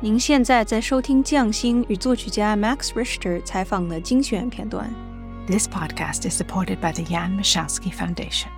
您现在在收听匠心与作曲家 Max Richter 采访的精选片段。This podcast is supported by the Jan Michalski Foundation.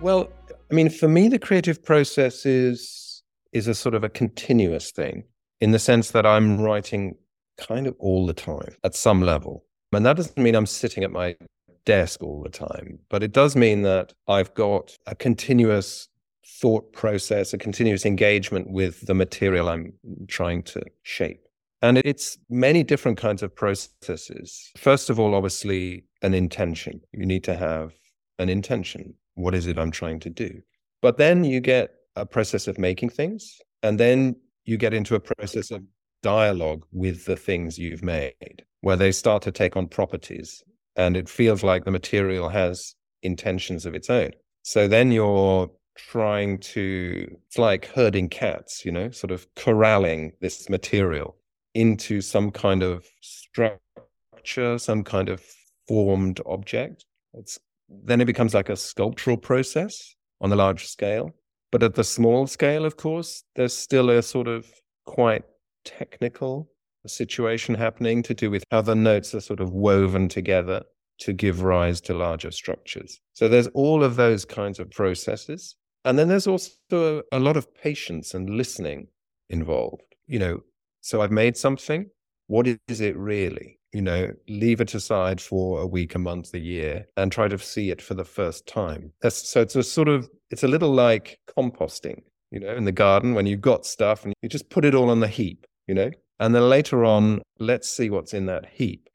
Well, I mean, for me, the creative process is is a sort of a continuous thing in the sense that I'm writing kind of all the time at some level. And that doesn't mean I'm sitting at my desk all the time, but it does mean that I've got a continuous thought process, a continuous engagement with the material I'm trying to shape. And it's many different kinds of processes. First of all, obviously, an intention. You need to have an intention. What is it I'm trying to do? But then you get a process of making things, and then you get into a process of dialogue with the things you've made, where they start to take on properties. And it feels like the material has intentions of its own. So then you're trying to, it's like herding cats, you know, sort of corralling this material into some kind of structure, some kind of formed object. It's, then it becomes like a sculptural process on a large scale. But at the small scale, of course, there's still a sort of quite technical situation happening to do with how the notes are sort of woven together to give rise to larger structures. So there's all of those kinds of processes. And then there's also a, a lot of patience and listening involved. You know, so I've made something. What is it really? You know, leave it aside for a week, a month, a year, and try to see it for the first time. That's, so it's a sort of, it's a little like composting, you know, in the garden when you've got stuff and you just put it all on the heap, you know, and then later on, let's see what's in that heap.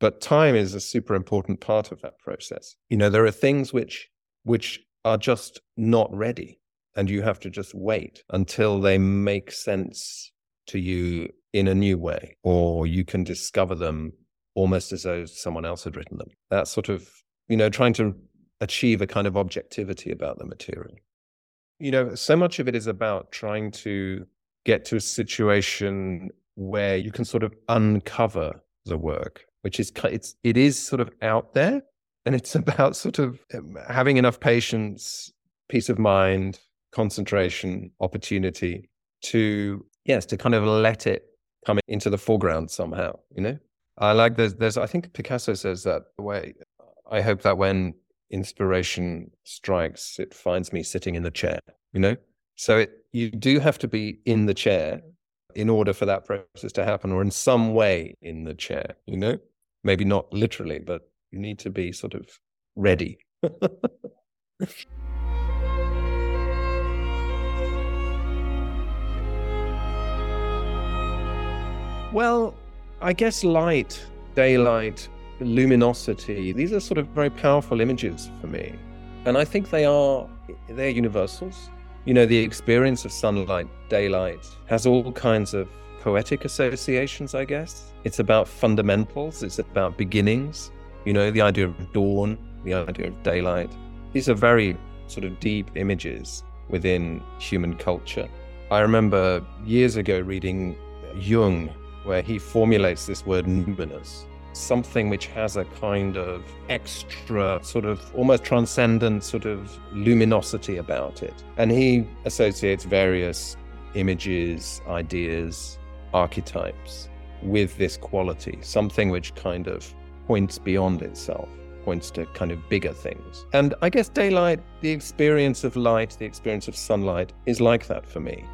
But time is a super important part of that process. You know, there are things which which are just not ready. And you have to just wait until they make sense to you in a new way, or you can discover them almost as though someone else had written them. That's sort of, you know, trying to achieve a kind of objectivity about the material. You know, so much of it is about trying to get to a situation where you can sort of uncover the work, which is it's it is sort of out there, and it's about sort of um, having enough patience, peace of mind, concentration, opportunity to, yes, to kind of let it come into the foreground somehow, you know? I like there's, there's, I think Picasso says that the way, I hope that when inspiration strikes, it finds me sitting in the chair, you know? So it, you do have to be in the chair in order for that process to happen or in some way in the chair, you know? Maybe not literally, but you need to be sort of ready. well, I guess light, daylight, luminosity, these are sort of very powerful images for me. And I think they are they're universals. You know, the experience of sunlight, daylight has all kinds of poetic associations, I guess. It's about fundamentals, it's about beginnings. You know, the idea of dawn, the idea of daylight. These are very sort of deep images within human culture. I remember years ago reading Jung, where he formulates this word numinous, something which has a kind of extra, sort of almost transcendent sort of luminosity about it. And he associates various images, ideas, archetypes with this quality, something which kind of points beyond itself, points to kind of bigger things. And I guess daylight, the experience of light, the experience of sunlight is like that for me.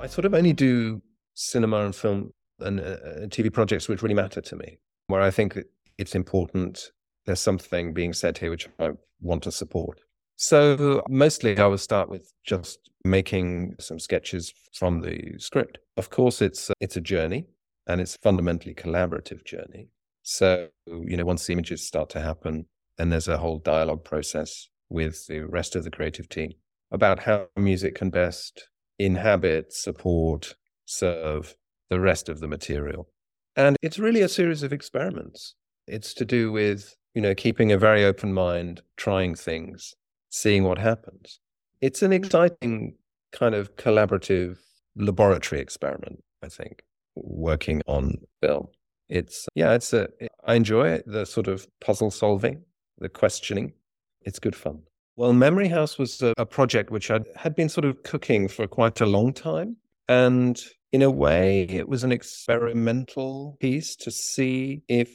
I sort of only do cinema and film and uh, TV projects which really matter to me, where I think it's important. There's something being said here which I want to support. So mostly I will start with just making some sketches from the script. Of course, it's it's a journey and it's a fundamentally collaborative journey. So you know, once the images start to happen, then there's a whole dialogue process with the rest of the creative team about how music can best inhabit, support, serve the rest of the material. And it's really a series of experiments. It's to do with, you know, keeping a very open mind, trying things, seeing what happens. it's an exciting kind of collaborative laboratory experiment, I think, working on film. It's, yeah, it's a, I enjoy it, the sort of puzzle solving, the questioning. It's good fun. Well, Memory House was a, a project which I'd, had been sort of cooking for quite a long time. And in a way, it was an experimental piece to see if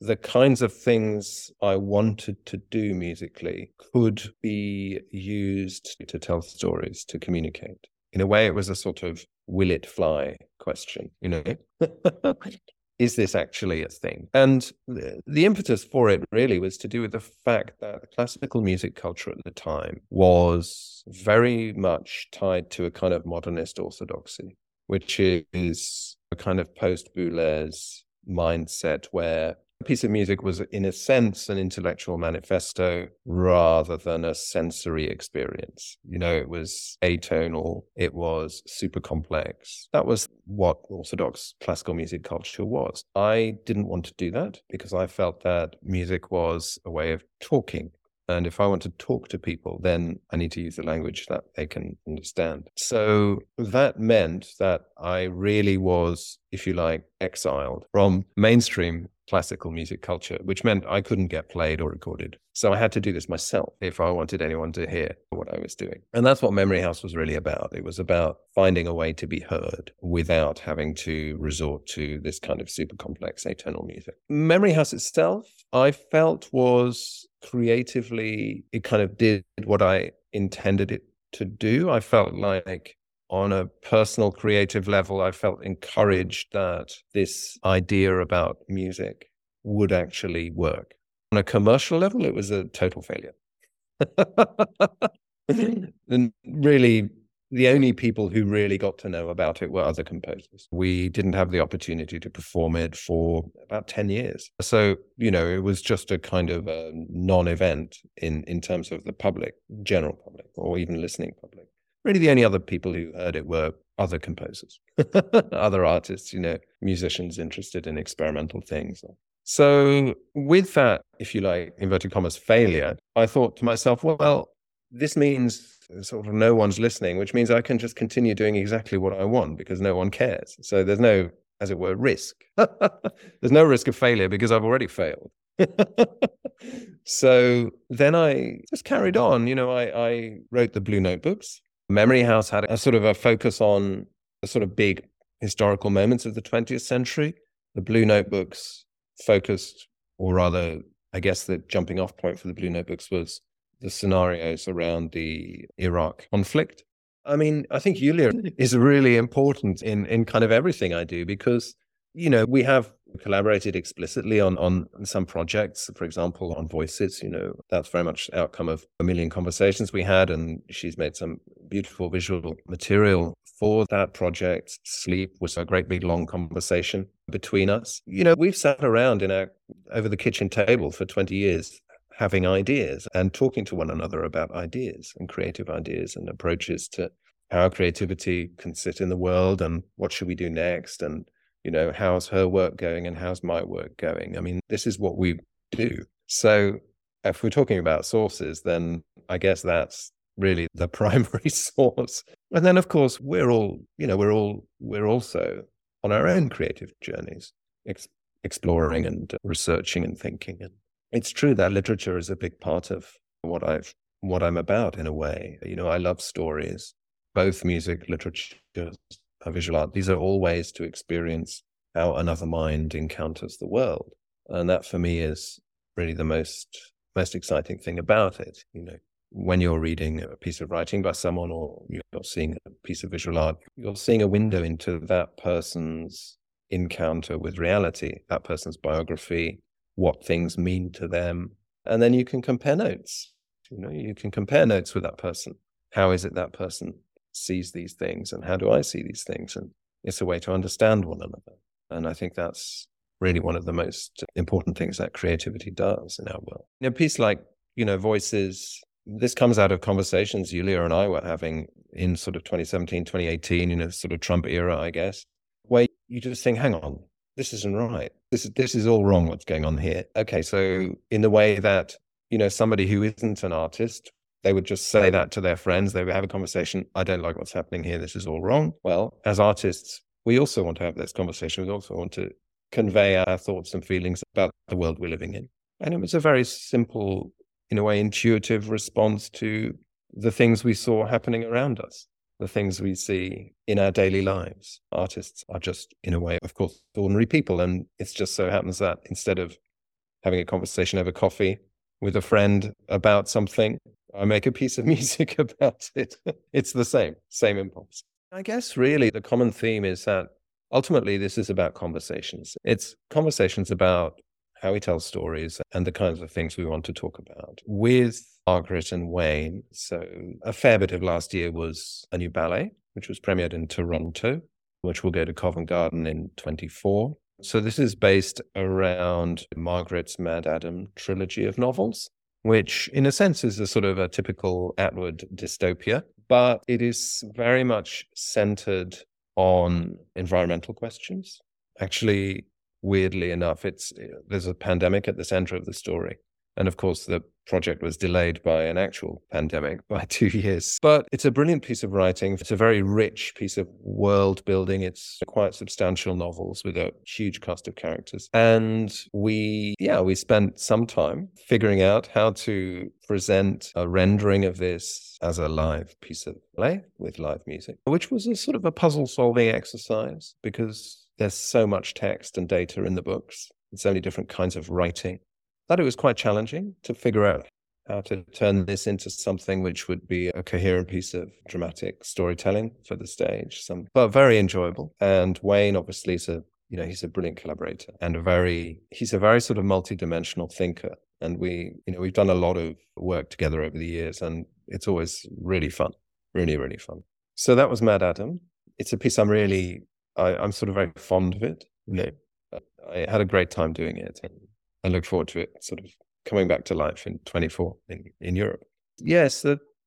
the kinds of things I wanted to do musically could be used to tell stories, to communicate. In a way, it was a sort of will it fly question, you know? Is this actually a thing? And the, the impetus for it really was to do with the fact that the classical music culture at the time was very much tied to a kind of modernist orthodoxy, which is a kind of post Boulez mindset where a piece of music was, in a sense, an intellectual manifesto rather than a sensory experience. You know, it was atonal, it was super complex. That was what Orthodox classical music culture was. I didn't want to do that because I felt that music was a way of talking and if I want to talk to people, then I need to use the language that they can understand. So that meant that I really was, if you like, exiled from mainstream classical music culture, which meant I couldn't get played or recorded. So I had to do this myself if I wanted anyone to hear what I was doing. And that's what Memory House was really about. It was about finding a way to be heard without having to resort to this kind of super complex atonal music. Memory House itself, I felt was creatively, it kind of did what I intended it to do. I felt like on a personal creative level, I felt encouraged that this idea about music would actually work. On a commercial level, it was a total failure. and really, the only people who really got to know about it were other composers. We didn't have the opportunity to perform it for about 10 years. So, you know, it was just a kind of a non event in, in terms of the public, general public, or even listening public really the only other people who heard it were other composers, other artists, you know, musicians interested in experimental things. So, with that, if you like, inverted commas, failure, I thought to myself, well, this means sort of no one's listening, which means I can just continue doing exactly what I want because no one cares. So, there's no, as it were, risk. there's no risk of failure because I've already failed. so then I just carried on. You know, I, I wrote the Blue Notebooks Memory House had a sort of a focus on the sort of big historical moments of the 20th century. The Blue Notebooks focused, or rather, I guess the jumping off point for the Blue Notebooks was the scenarios around the Iraq conflict. I mean, I think Yulia is really important in in kind of everything I do because you know we have collaborated explicitly on on some projects for example on voices you know that's very much outcome of a million conversations we had and she's made some beautiful visual material for that project. Sleep was a great big long conversation between us. You know we've sat around in our over the kitchen table for 20 years having ideas and talking to one another about ideas and creative ideas and approaches to how creativity can sit in the world and what should we do next and you know, how's her work going and how's my work going? I mean, this is what we do. So if we're talking about sources, then I guess that's really the primary source. And then of course we're all, you know, we're all we're also on our own creative journeys, ex- exploring and researching and thinking. And it's true that literature is a big part of what I've what I'm about in a way. You know, I love stories, both music, literature, visual art. These are all ways to experience how another mind encounters the world. And that for me is really the most most exciting thing about it. You know, when you're reading a piece of writing by someone or you're seeing a piece of visual art, you're seeing a window into that person's encounter with reality, that person's biography, what things mean to them. And then you can compare notes. You know, you can compare notes with that person. How is it that person sees these things and how do I see these things? And it's a way to understand one another. And I think that's really one of the most important things that creativity does in our world. A piece like, you know, voices, this comes out of conversations Yulia and I were having in sort of 2017, 2018, you know, sort of Trump era, I guess, where you just think, hang on, this isn't right. This is this is all wrong what's going on here. Okay, so in the way that, you know, somebody who isn't an artist they would just say that to their friends. They would have a conversation. I don't like what's happening here. This is all wrong. Well, as artists, we also want to have this conversation. We also want to convey our thoughts and feelings about the world we're living in. And it was a very simple, in a way, intuitive response to the things we saw happening around us, the things we see in our daily lives. Artists are just, in a way, of course, ordinary people. And it just so happens that instead of having a conversation over coffee with a friend about something, I make a piece of music about it. it's the same, same impulse. I guess really the common theme is that ultimately this is about conversations. It's conversations about how we tell stories and the kinds of things we want to talk about with Margaret and Wayne. So a fair bit of last year was a new ballet, which was premiered in Toronto, which will go to Covent Garden in 24. So this is based around Margaret's MaddAddam trilogy of novels, which in a sense is a sort of a typical Atwood dystopia, but it is very much centered on environmental questions. Actually, weirdly enough, it's eh, there's a pandemic at the center of the story. And of course, the project was delayed by an actual pandemic by two years. But it's a brilliant piece of writing. It's a very rich piece of world building. It's quite substantial novels with a huge cast of characters. And we, yeah, we spent some time figuring out how to present a rendering of this as a live piece of play with live music, which was a sort of a puzzle solving exercise because there's so much text and data in the books. It's many different kinds of writing thought it was quite challenging to figure out how to turn this into something which would be a coherent piece of dramatic storytelling for the stage. Some, but very enjoyable. And Wayne obviously is a you know he's a brilliant collaborator and a very he's a very sort of multi-dimensional thinker and we you know we've done a lot of work together over the years and it's always really fun really really fun so that was MaddAddam. it's a piece i'm really I, i'm sort of very fond of it you know i had a great time doing it and I look forward to it sort of coming back to life in 24 in, in Europe. Yes,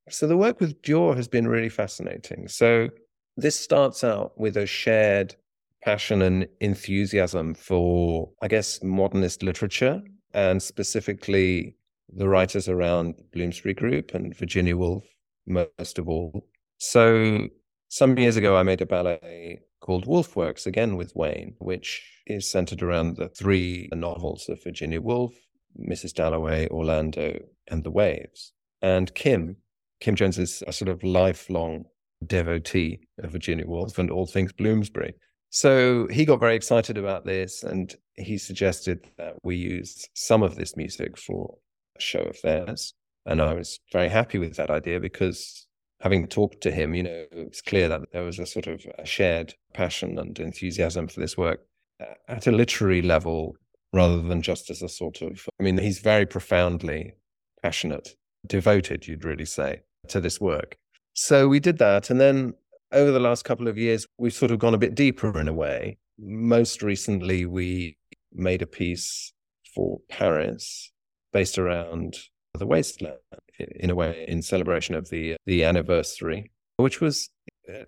so the work with Dior has been really fascinating. So this starts out with a shared passion and enthusiasm for, I guess, modernist literature and specifically the writers around Bloomsbury Group and Virginia Woolf, most of all. So some years ago, I made a ballet called Woolf Works, again with Wayne, which is centered around the three novels of Virginia Woolf, Mrs. Dalloway, Orlando, and The Waves. And Kim, Kim Jones is a sort of lifelong devotee of Virginia Woolf and all things Bloomsbury. So he got very excited about this and he suggested that we use some of this music for a show of theirs. And I was very happy with that idea because having talked to him, you know, it's clear that there was a sort of a shared passion and enthusiasm for this work uh, at a literary level rather than just as a sort of, I mean, he's very profoundly passionate, devoted, you'd really say, to this work. So we did that. And then over the last couple of years, we've sort of gone a bit deeper in a way. Most recently, we made a piece for Paris based around the wasteland in a way in celebration of the the anniversary which was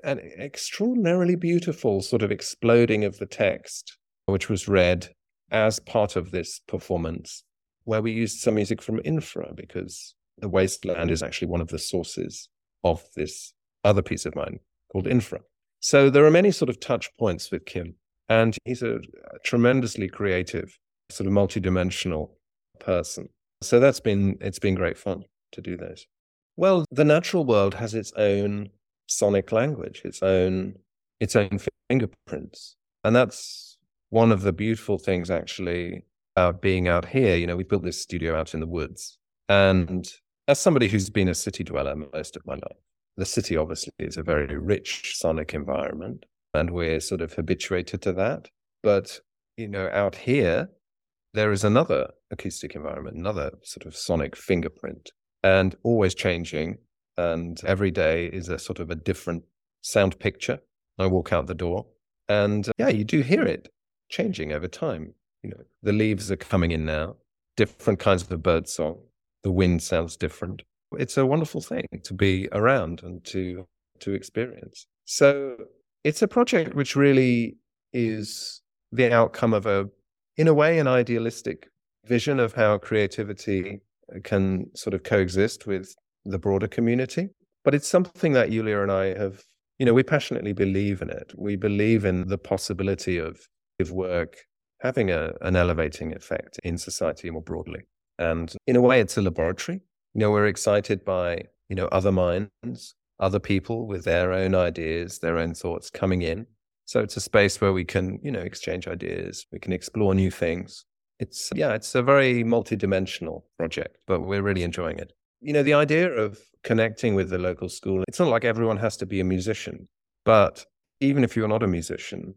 an extraordinarily beautiful sort of exploding of the text which was read as part of this performance where we used some music from infra because the wasteland is actually one of the sources of this other piece of mine called infra. So there are many sort of touch points with kim and he's a, tremendously creative sort of multidimensional person. So that's been it's been great fun to do those. Well, the natural world has its own sonic language, its own its own fingerprints. And that's one of the beautiful things actually about being out here. You know, we built this studio out in the woods. And as somebody who's been a city dweller most of my life, the city obviously is a very rich sonic environment. And we're sort of habituated to that. But, you know, out here, there is another acoustic environment, another sort of sonic fingerprint, and always changing. And every day is a sort of a different sound picture. I walk out the door, and uh, yeah, you do hear it changing over time. You know, the leaves are coming in now, different kinds of bird song. The wind sounds different. It's a wonderful thing to be around and to to experience. So it's a project which really is the outcome of a in a way, an idealistic vision of how creativity can sort of coexist with the broader community. But it's something that Yulia and I have, you know, we passionately believe in it. We believe in the possibility of, of work having a, an elevating effect in society more broadly. And in a way, it's a laboratory. You know, we're excited by, you know, other minds, other people with their own ideas, their own thoughts coming in. So it's a space where we can, you know, exchange ideas, we can explore new things. It's, yeah, it's a very multidimensional project, but we're really enjoying it. You know, the idea of connecting with the local school, it's not like everyone has to be a musician, but even if you're not a musician,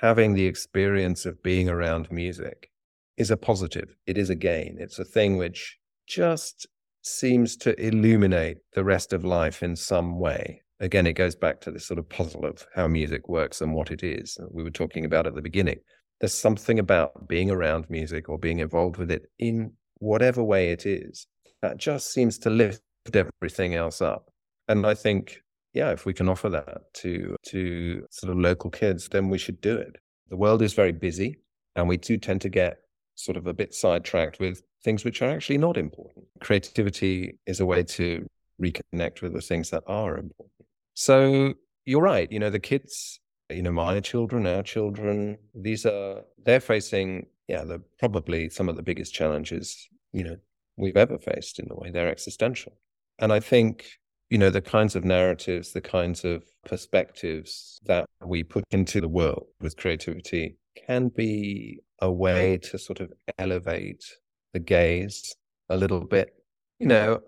having the experience of being around music is a positive. It is a gain. It's a thing which just seems to illuminate the rest of life in some way. Again, it goes back to this sort of puzzle of how music works and what it is. We were talking about at the beginning. There's something about being around music or being involved with it in whatever way it is that just seems to lift everything else up. And I think, yeah, if we can offer that to to sort of local kids, then we should do it. The world is very busy, and we do tend to get sort of a bit sidetracked with things which are actually not important. Creativity is a way to reconnect with the things that are important. So you're right. You know, the kids, you know, my children, our children, these are, they're facing, yeah, the, probably some of the biggest challenges, you know, we've ever faced in the way they're existential. And I think, you know, the kinds of narratives, the kinds of perspectives that we put into the world with creativity can be a way to sort of elevate the gaze a little bit. You know,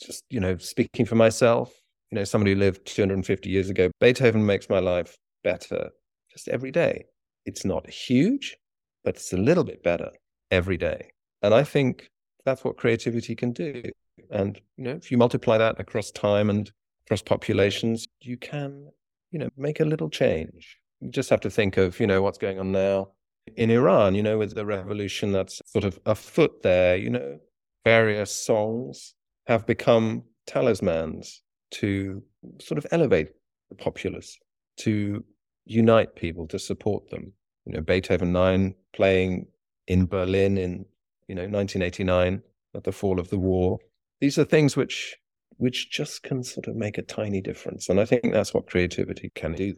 just, you know, speaking for myself, you know, somebody who lived 250 years ago, Beethoven makes my life better just every day. It's not huge, but it's a little bit better every day. And I think that's what creativity can do. And, you know, if you multiply that across time and across populations, you can, you know, make a little change. You just have to think of, you know, what's going on now in Iran, you know, with the revolution that's sort of afoot there, you know, various songs have become talismans to sort of elevate the populace, to unite people, to support them. You know, Beethoven 9 playing in Berlin in, you know, 1989 at the fall of the war. These are things which which just can sort of make a tiny difference. And I think that's what creativity can do.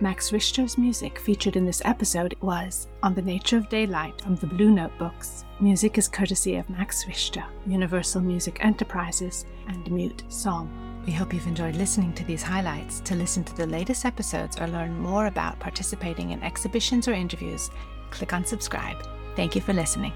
Max Richter's music featured in this episode was On the Nature of Daylight from the Blue Notebooks. Music is courtesy of Max Richter, Universal Music Enterprises, and Mute Song. We hope you've enjoyed listening to these highlights. To listen to the latest episodes or learn more about participating in exhibitions or interviews, click on subscribe. Thank you for listening.